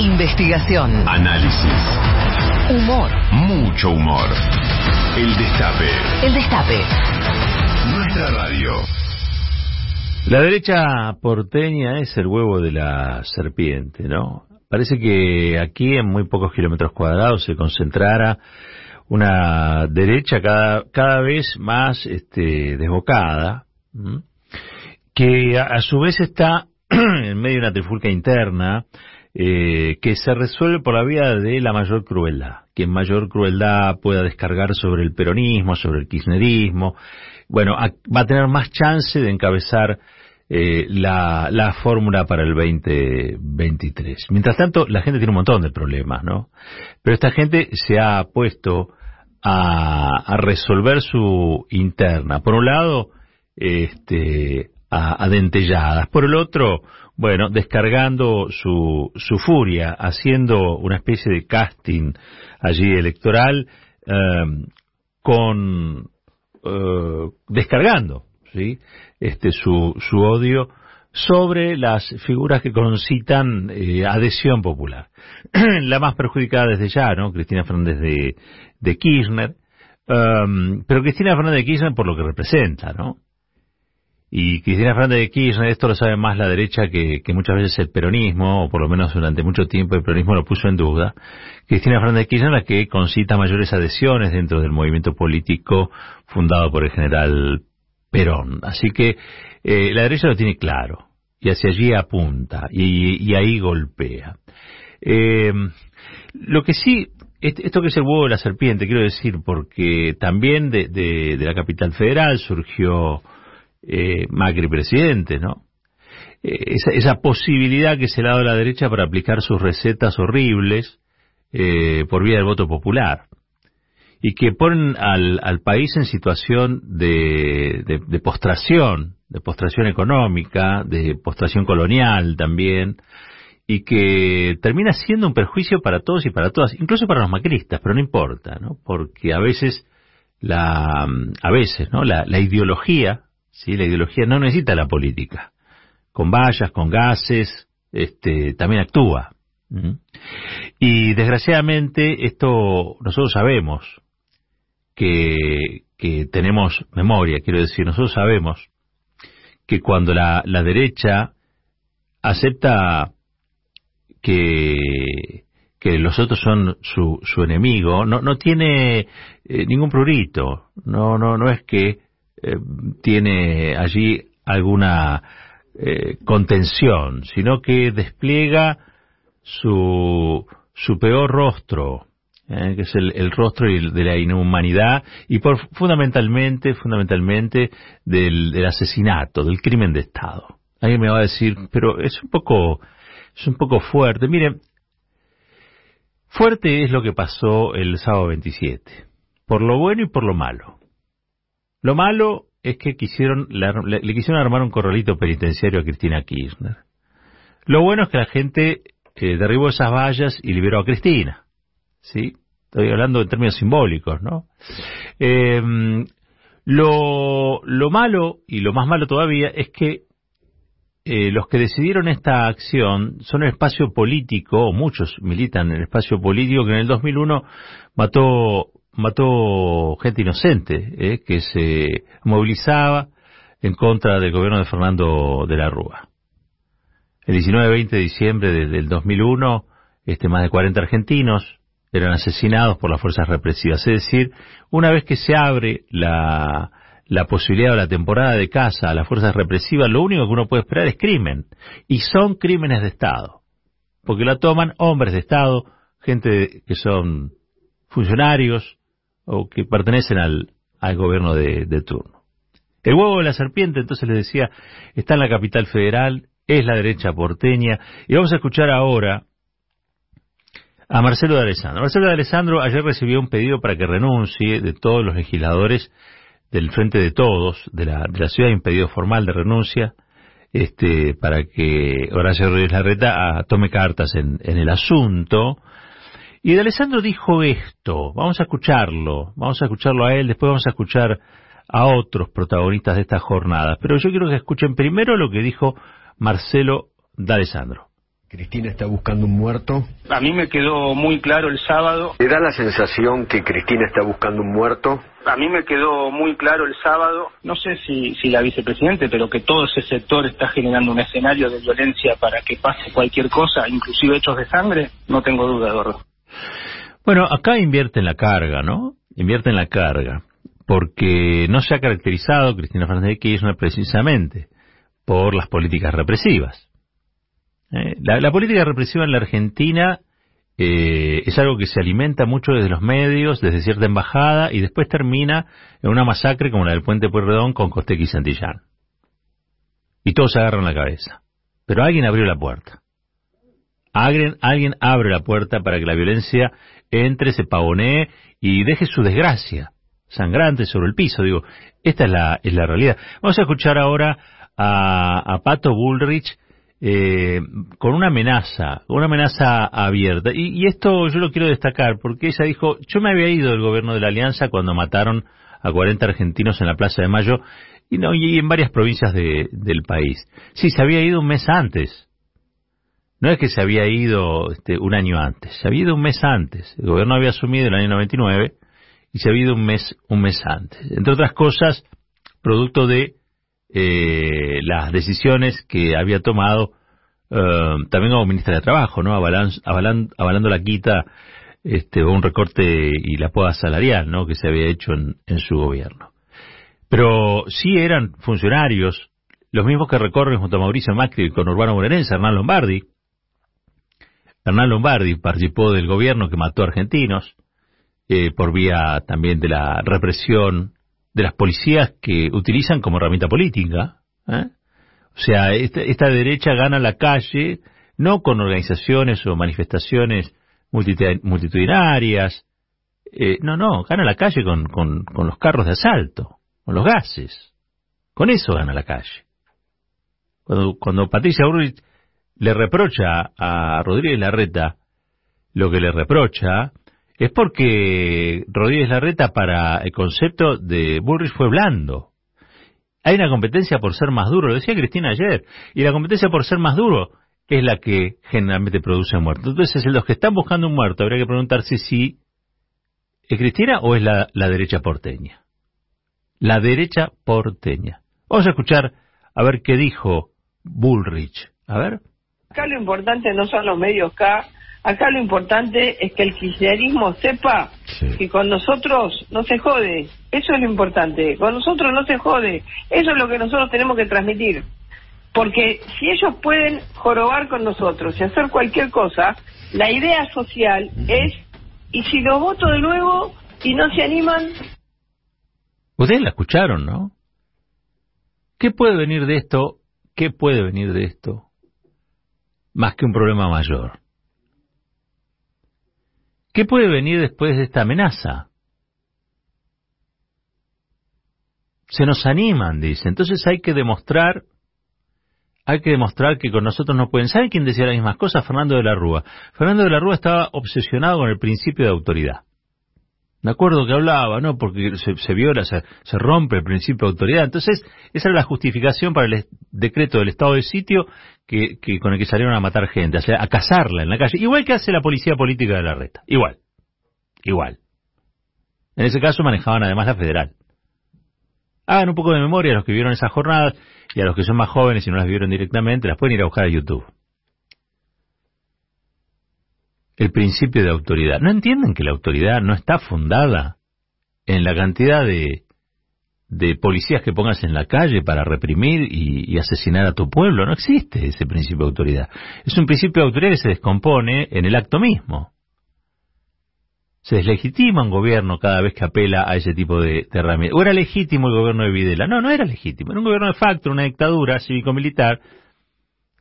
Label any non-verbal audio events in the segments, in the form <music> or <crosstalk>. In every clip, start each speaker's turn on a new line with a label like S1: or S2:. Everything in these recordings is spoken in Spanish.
S1: Investigación.
S2: Análisis.
S1: Humor.
S2: Mucho humor. El Destape.
S1: El Destape.
S2: Nuestra radio.
S3: La derecha porteña es el huevo de la serpiente, ¿no? Parece que aquí en muy pocos kilómetros cuadrados se concentrara una derecha cada, cada vez más este, desbocada, ¿m? que a, a su vez está <clears throat> en medio de una trifulca interna eh, que se resuelve por la vía de la mayor crueldad. Quien mayor crueldad pueda descargar sobre el peronismo, sobre el kirchnerismo, bueno, va a tener más chance de encabezar eh, la, la fórmula para el 2023. Mientras tanto, la gente tiene un montón de problemas, ¿no? Pero esta gente se ha puesto a, a resolver su interna. Por un lado, este, a, a dentelladas. Por el otro, bueno, descargando su, su furia, haciendo una especie de casting allí electoral, eh, con, eh, descargando, ¿sí? Este, su, su odio sobre las figuras que concitan eh, adhesión popular. <clears throat> La más perjudicada desde ya, ¿no? Cristina Fernández de, de Kirchner, um, pero Cristina Fernández de Kirchner por lo que representa, ¿no? Y Cristina Fernández de Kirchner, esto lo sabe más la derecha que, muchas veces el peronismo, o por lo menos durante mucho tiempo el peronismo lo puso en duda. Cristina Fernández de Kirchner la que concita mayores adhesiones dentro del movimiento político fundado por el general Perón. Así que eh, la derecha lo tiene claro y hacia allí apunta y, y ahí golpea. Eh, lo que sí, est- esto que es el huevo de la serpiente, quiero decir, porque también de, de- de la capital federal surgió eh, Macri presidente, ¿no? Eh, esa, esa posibilidad que se le ha dado a la derecha para aplicar sus recetas horribles eh, por vía del voto popular y que ponen al, al país en situación de, de, de postración, de postración económica, de postración colonial también, y que termina siendo un perjuicio para todos y para todas, incluso para los macristas, pero no importa, ¿no? Porque a veces la, a veces, ¿no? La, la ideología, sí, la ideología no necesita la política. Con vallas, con gases, este, también actúa. ¿m? Y desgraciadamente esto nosotros sabemos que, que tenemos memoria, quiero decir, nosotros sabemos que cuando la, la derecha acepta que, que los otros son su, su enemigo, no, no tiene eh, ningún prurito, no, no, no es que eh, tiene allí alguna eh, contención, sino que despliega su, su peor rostro, eh, que es el, rostro de la inhumanidad y por fundamentalmente, fundamentalmente del, del asesinato, del crimen de Estado. Alguien me va a decir, pero es un poco, es un poco fuerte. Mire, fuerte es lo que pasó el sábado 27, por lo bueno y por lo malo. Lo malo es que quisieron, le, le- quisieron armar un corralito penitenciario a Cristina Kirchner. Lo bueno es que la gente eh, derribó esas vallas y liberó a Cristina. ¿Sí? Estoy hablando en términos simbólicos, ¿no? Eh, lo, lo malo, y lo más malo todavía, es que eh, los que decidieron esta acción son el espacio político, muchos militan en el espacio político que en el 2001 mató, mató gente inocente, eh, que se movilizaba en contra del gobierno de Fernando de la Rúa. El 19-20 de diciembre de- del 2001, este, más de 40 argentinos eran asesinados por las fuerzas represivas. Es decir, una vez que se abre la, la posibilidad o la temporada de caza a las fuerzas represivas, lo único que uno puede esperar es crimen. Y son crímenes de Estado. Porque la toman hombres de Estado, gente que son funcionarios o que pertenecen al, al gobierno de, de turno. El huevo de la serpiente, entonces les decía, está en la capital federal, es la derecha porteña, y vamos a escuchar ahora a Marcelo de Alessandro. Marcelo de Alessandro ayer recibió un pedido para que renuncie de todos los legisladores del Frente de Todos, de la, de la ciudad, un pedido formal de renuncia, este, para que Horacio Rodríguez Larreta ah, tome cartas en, en el asunto. Y de Alessandro dijo esto, vamos a escucharlo, vamos a escucharlo a él, después vamos a escuchar a otros protagonistas de esta jornada. Pero yo quiero que escuchen primero lo que dijo Marcelo de Alessandro.
S4: Cristina está buscando un muerto.
S5: A mí me quedó muy claro el sábado.
S4: ¿Le da la sensación que Cristina está buscando un muerto?
S5: A mí me quedó muy claro el sábado, no sé si, si la vicepresidente, pero que todo ese sector está generando un escenario de violencia para que pase cualquier cosa, inclusive hechos de sangre, no tengo duda, Eduardo.
S3: Bueno, acá invierte en la carga, ¿no? Invierte en la carga, porque no se ha caracterizado Cristina Fernández de Kirchner precisamente por las políticas represivas. Eh, la, política represiva en la Argentina eh, es algo que se alimenta mucho desde los medios, desde cierta embajada, y después termina en una masacre como la del Puente Pueyrredón con Costequi y Santillán. Y todos se agarran la cabeza. Pero alguien abrió la puerta. Alguien, alguien abre la puerta para que la violencia entre, se pavonee y deje su desgracia sangrante sobre el piso. Digo, esta es la, es la realidad. Vamos a escuchar ahora a, a Pato Bullrich eh, con una amenaza, una amenaza abierta. Y, y, esto yo lo quiero destacar porque ella dijo, yo me había ido del gobierno de la Alianza cuando mataron a 40 argentinos en la Plaza de Mayo y, no, y en varias provincias de, del país. Sí, se había ido un mes antes. No es que se había ido este, un año antes, se había ido un mes antes. El gobierno había asumido el año 99 y se había ido un mes, un mes antes. Entre otras cosas, producto de eh, las decisiones que había tomado eh, también como ministra de Trabajo, ¿no? Avalan, avalan, avalando la quita este, un recorte y la poda salarial, ¿no? Que se había hecho en, en su gobierno. Pero sí eran funcionarios, los mismos que recorren junto a Mauricio Macri con Urbano Morenense, Hernán Lombardi. Hernán Lombardi participó del gobierno que mató a argentinos eh, por vía también de la represión de las policías que utilizan como herramienta política. ¿eh? O sea, esta, derecha gana la calle no con organizaciones o manifestaciones multitudinarias, eh, no, no, gana la calle con, con, con, los carros de asalto, con los gases. Con eso gana la calle. Cuando, cuando Patricia Burrich le reprocha a Rodríguez Larreta lo que le reprocha, es porque Rodríguez Larreta para el concepto de Bullrich fue blando. Hay una competencia por ser más duro, lo decía Cristina ayer, y la competencia por ser más duro es la que generalmente produce muertos. Entonces, los que están buscando un muerto, habría que preguntarse si es Cristina o es la, la derecha porteña. La derecha porteña. Vamos a escuchar a ver qué dijo Bullrich. A ver.
S6: Acá lo importante no son los medios acá Acá lo importante es que el kirchnerismo sepa sí. que con nosotros no se jode. Eso es lo importante. Con nosotros no se jode. Eso es lo que nosotros tenemos que transmitir. Porque si ellos pueden jorobar con nosotros y hacer cualquier cosa, la idea social es, y si los voto de nuevo y no se animan...
S3: Ustedes la escucharon, ¿no? ¿Qué puede venir de esto? ¿Qué puede venir de esto? Más que un problema mayor. ¿Qué puede venir después de esta amenaza? Se nos animan, dice. Entonces hay que demostrar, hay que demostrar que con nosotros no pueden. ¿Saben quién decía las mismas cosas? Fernando de la Rúa. Fernando de la Rúa estaba obsesionado con el principio de autoridad. Me acuerdo que hablaba, ¿no? Porque se, se viola, se, se, rompe el principio de autoridad. Entonces, esa era la justificación para el decreto del estado de sitio que, que, con el que salieron a matar gente, o sea, a cazarla en la calle. Igual que hace la policía política de la reta. Igual. Igual. En ese caso manejaban además la federal. Hagan un poco de memoria a los que vieron esas jornadas y a los que son más jóvenes y no las vieron directamente, las pueden ir a buscar a YouTube el principio de autoridad. ¿No entienden que la autoridad no está fundada en la cantidad de, de policías que pongas en la calle para reprimir y, asesinar a tu pueblo? No existe ese principio de autoridad. Es un principio de autoridad que se descompone en el acto mismo. Se deslegitima un gobierno cada vez que apela a ese tipo de, de herramientas. ¿O era legítimo el gobierno de Videla? No, no era legítimo. Era un gobierno de facto, una dictadura cívico-militar,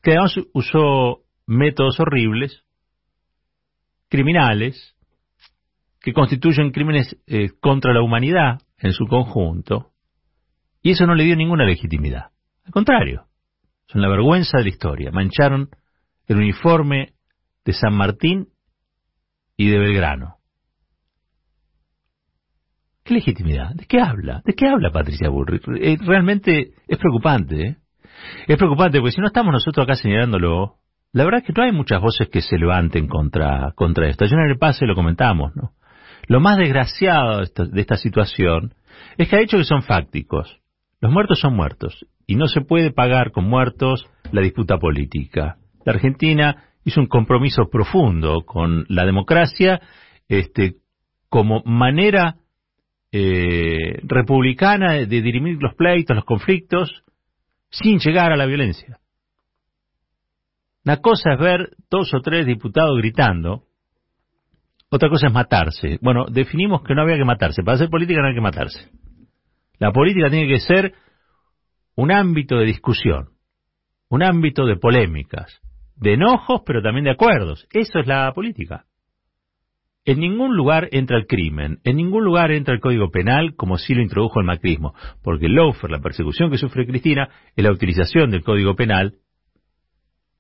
S3: que además usó métodos horribles criminales que constituyen crímenes eh, contra la humanidad en su conjunto, y eso no le dio ninguna legitimidad. Al contrario, son la vergüenza de la historia. Mancharon el uniforme de San Martín y de Belgrano. ¿Qué legitimidad? ¿De qué habla? ¿De qué habla Patricia Bullrich? Eh, realmente es preocupante. ¿eh? Es preocupante porque si no estamos nosotros acá señalándolo, la verdad es que no hay muchas voces que se levanten contra, contra esto. Ayer en el pase lo comentamos, ¿no? Lo más desgraciado de esta, situación es que ha hecho que son fácticos. Los muertos son muertos y no se puede pagar con muertos la disputa política. La Argentina hizo un compromiso profundo con la democracia este, como manera eh, republicana de dirimir los pleitos, los conflictos, sin llegar a la violencia. Una cosa es ver dos o tres diputados gritando, otra cosa es matarse. Bueno, definimos que no había que matarse. Para hacer política no hay que matarse. La política tiene que ser un ámbito de discusión, un ámbito de polémicas, de enojos, pero también de acuerdos. Eso es la política. En ningún lugar entra el crimen, en ningún lugar entra el Código Penal como si lo introdujo el macrismo, porque el lawfare, la persecución que sufre Cristina, es la utilización del Código Penal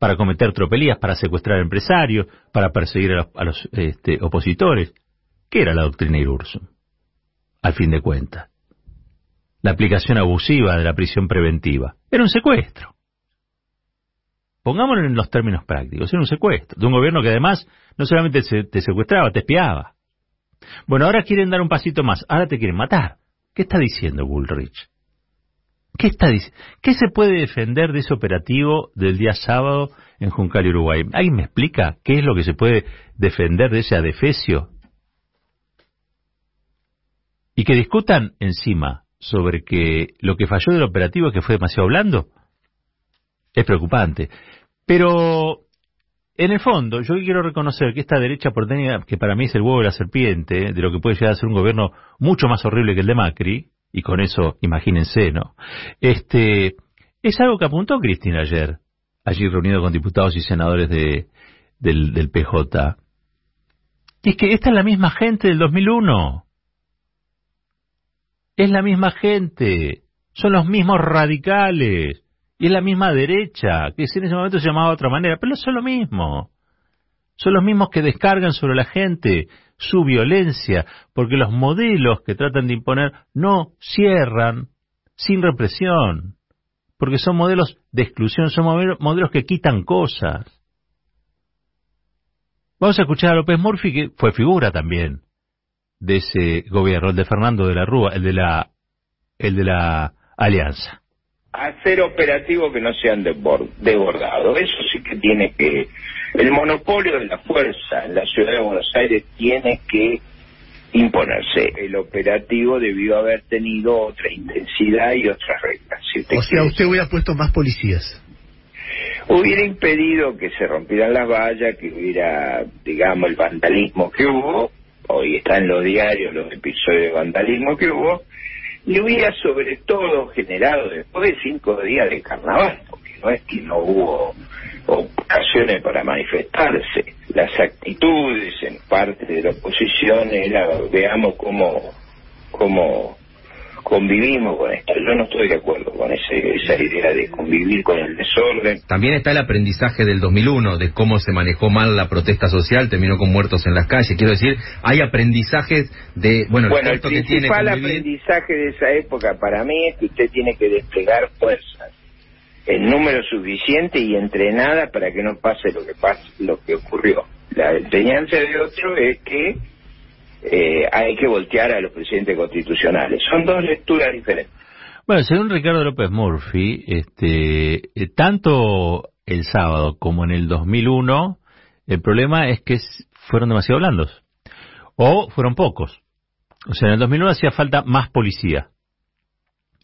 S3: para cometer tropelías, para secuestrar empresarios, para perseguir a los, este, opositores. ¿Qué era la doctrina Irursum? Al fin de cuentas. La aplicación abusiva de la prisión preventiva. Era un secuestro. Pongámoslo en los términos prácticos. Era un secuestro. De un gobierno que además no solamente te secuestraba, te espiaba. Bueno, ahora quieren dar un pasito más. Ahora te quieren matar. ¿Qué está diciendo Bullrich? ¿Qué, está, ¿Qué se puede defender de ese operativo del día sábado en Juncal, Uruguay? ¿Alguien me explica qué es lo que se puede defender de ese adefesio? Y que discutan encima sobre que lo que falló del operativo es que fue demasiado blando. Es preocupante. Pero, en el fondo, yo quiero reconocer que esta derecha porteña, que para mí es el huevo de la serpiente, de lo que puede llegar a ser un gobierno mucho más horrible que el de Macri, y con eso imagínense, ¿no? Este, es algo que apuntó Cristina ayer, allí reunido con diputados y senadores de, del, del PJ. Y es que esta es la misma gente del 2001. Es la misma gente. Son los mismos radicales. Y es la misma derecha, que en ese momento se llamaba de otra manera, pero son lo mismo. Son los mismos que descargan sobre la gente su violencia, porque los modelos que tratan de imponer no cierran sin represión, porque son modelos de exclusión, son modelos que quitan cosas. Vamos a escuchar a López Murphy, que fue figura también de ese gobierno, el de Fernando de la Rúa, el de la, el de la Alianza.
S7: Hacer operativos que no sean desbordados, eso sí que tiene que el monopolio de la fuerza en la ciudad de Buenos Aires tiene que imponerse. El operativo debió haber tenido otra intensidad y otras reglas.
S8: o sea, usted hubiera puesto más policías.
S7: Hubiera impedido que se rompieran las vallas, que hubiera, digamos, el vandalismo que hubo, hoy está en los diarios los episodios de vandalismo que hubo, y hubiera sobre todo generado después de cinco días de carnaval, porque no es que no hubo ocasiones para manifestarse. Las actitudes en parte de la oposición era, veamos cómo, cómo convivimos con esto. Yo no estoy de acuerdo con ese, esa idea de convivir con el desorden.
S9: También está el aprendizaje del 2001, de cómo se manejó mal la protesta social, terminó con muertos en las calles. Quiero decir, hay aprendizajes de, bueno,
S7: bueno el, principal aprendizaje de esa época para mí es que usted tiene que desplegar fuerzas el número suficiente y entrenada para que no pase lo que pase, lo que ocurrió. La enseñanza de otro es que eh, hay que voltear a los presidentes constitucionales. Son dos lecturas diferentes.
S3: Bueno, según Ricardo López Murphy, este, eh, tanto el sábado como en el 2001, el problema es que fueron demasiado blandos. O fueron pocos. O sea, en el 2001 hacía falta más policía.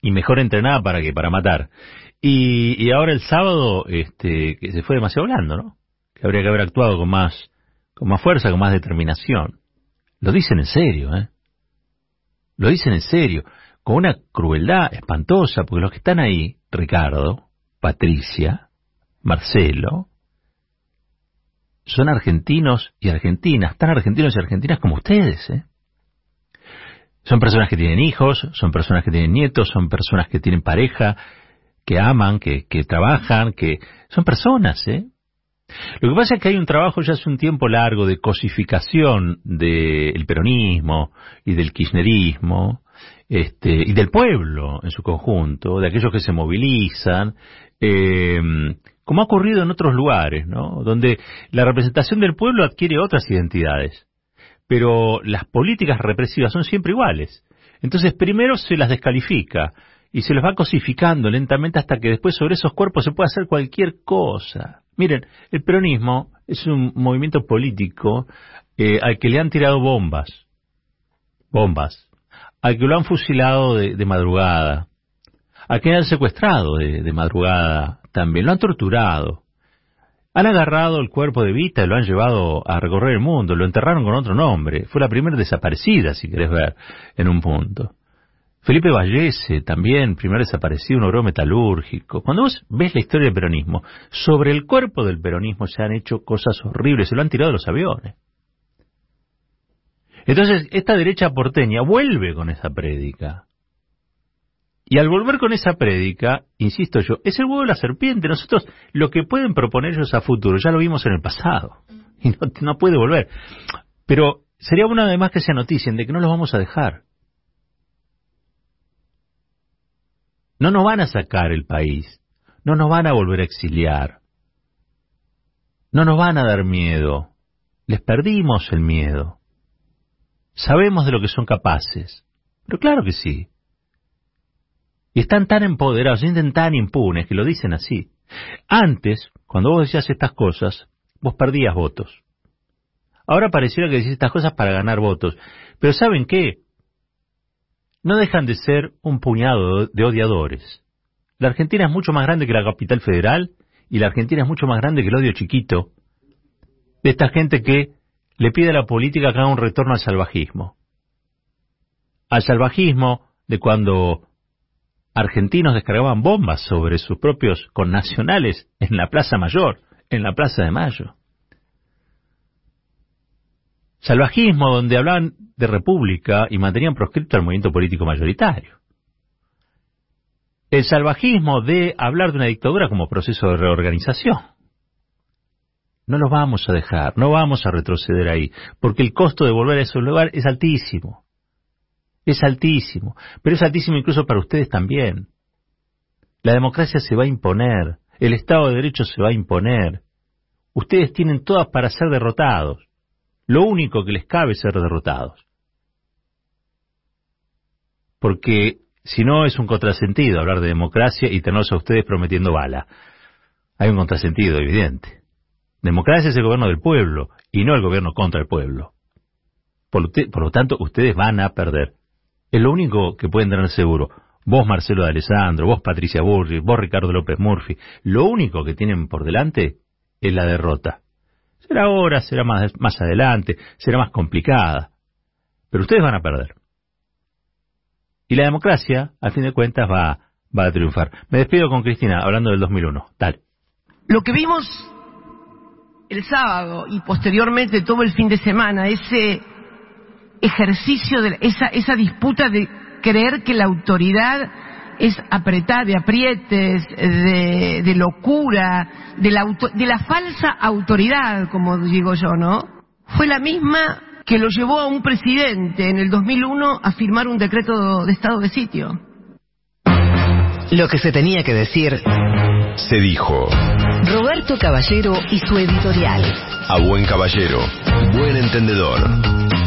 S3: Y mejor entrenada para que para matar. Y, y ahora el sábado, este, que se fue demasiado blando, ¿no? Que habría que haber actuado con más, con más fuerza, con más determinación. Lo dicen en serio, ¿eh? Lo dicen en serio, con una crueldad espantosa, porque los que están ahí, Ricardo, Patricia, Marcelo, son argentinos y argentinas, tan argentinos y argentinas como ustedes, ¿eh? Son personas que tienen hijos, son personas que tienen nietos, son personas que tienen pareja, que aman, que, que trabajan, que son personas, ¿eh? Lo que pasa es que hay un trabajo ya hace un tiempo largo de cosificación del peronismo y del kirchnerismo este, y del pueblo en su conjunto, de aquellos que se movilizan, eh, como ha ocurrido en otros lugares, ¿no? Donde la representación del pueblo adquiere otras identidades, pero las políticas represivas son siempre iguales. Entonces primero se las descalifica y se los va cosificando lentamente hasta que después sobre esos cuerpos se puede hacer cualquier cosa. Miren, el peronismo es un movimiento político eh, al que le han tirado bombas, bombas, al que lo han fusilado de, madrugada, a que han secuestrado de, madrugada también, lo han torturado. Han agarrado el cuerpo de Vita y lo han llevado a recorrer el mundo, lo enterraron con otro nombre. Fue la primera desaparecida, si querés ver, en un punto. Felipe Vallese, también, primer desaparecido, un oro metalúrgico. Cuando vos ves la historia del peronismo, sobre el cuerpo del peronismo se han hecho cosas horribles, se lo han tirado de los aviones. Entonces, esta derecha porteña vuelve con esa prédica. Y al volver con esa prédica, insisto yo, es el huevo de la serpiente. Nosotros lo que pueden proponer ellos a futuro, ya lo vimos en el pasado. <laughs> Y no, puede volver. Pero sería bueno además que se noticien de que no los vamos a dejar. No nos van a sacar el país. No nos van a volver a exiliar. No nos van a dar miedo. Les perdimos el miedo. Sabemos de lo que son capaces. Pero claro que sí. Y están tan empoderados, sienten tan impunes que lo dicen así. Antes, cuando vos decías estas cosas, vos perdías votos. Ahora pareciera que decís estas cosas para ganar votos. Pero ¿saben qué? No dejan de ser un puñado de odiadores. La Argentina es mucho más grande que la capital federal y la Argentina es mucho más grande que el odio chiquito de esta gente que le pide a la política que haga un retorno al salvajismo. Al salvajismo de cuando argentinos descargaban bombas sobre sus propios connacionales en la Plaza Mayor, en la Plaza de Mayo. Salvajismo donde hablaban de república y mantenían proscripto al movimiento político mayoritario. El salvajismo de hablar de una dictadura como proceso de reorganización. No los vamos a dejar, no vamos a retroceder ahí, porque el costo de volver a ese lugar es altísimo. Es altísimo, pero es altísimo incluso para ustedes también. La democracia se va a imponer, el Estado de Derecho se va a imponer. Ustedes tienen todas para ser derrotados. Lo único que les cabe es ser derrotados. Porque si no es un contrasentido hablar de democracia y tenerlos a ustedes prometiendo bala. Hay un contrasentido evidente. Democracia es el gobierno del pueblo y no el gobierno contra el pueblo. Por, lo tanto, ustedes van a perder. Es lo único que pueden tener seguro. Vos, Marcelo de Alessandro, vos, Patricia Burri, vos, Ricardo López Murphy, lo único que tienen por delante es la derrota. Será ahora, será más, más adelante, será más complicada. Pero ustedes van a perder. Y la democracia, al fin de cuentas, va, va a triunfar. Me despido con Cristina, hablando del 2001. Tal.
S10: Lo que vimos el sábado y posteriormente todo el fin de semana, ese ejercicio, de esa, esa disputa de creer que la autoridad es apretar, de aprietes, de, de locura, de la, de la falsa autoridad, como digo yo, ¿no? Fue la misma que lo llevó a un presidente en el 2001 a firmar un decreto de estado de sitio.
S1: Lo que se tenía que decir
S2: se dijo.
S1: Roberto Caballero y su editorial.
S2: A buen caballero, buen entendedor.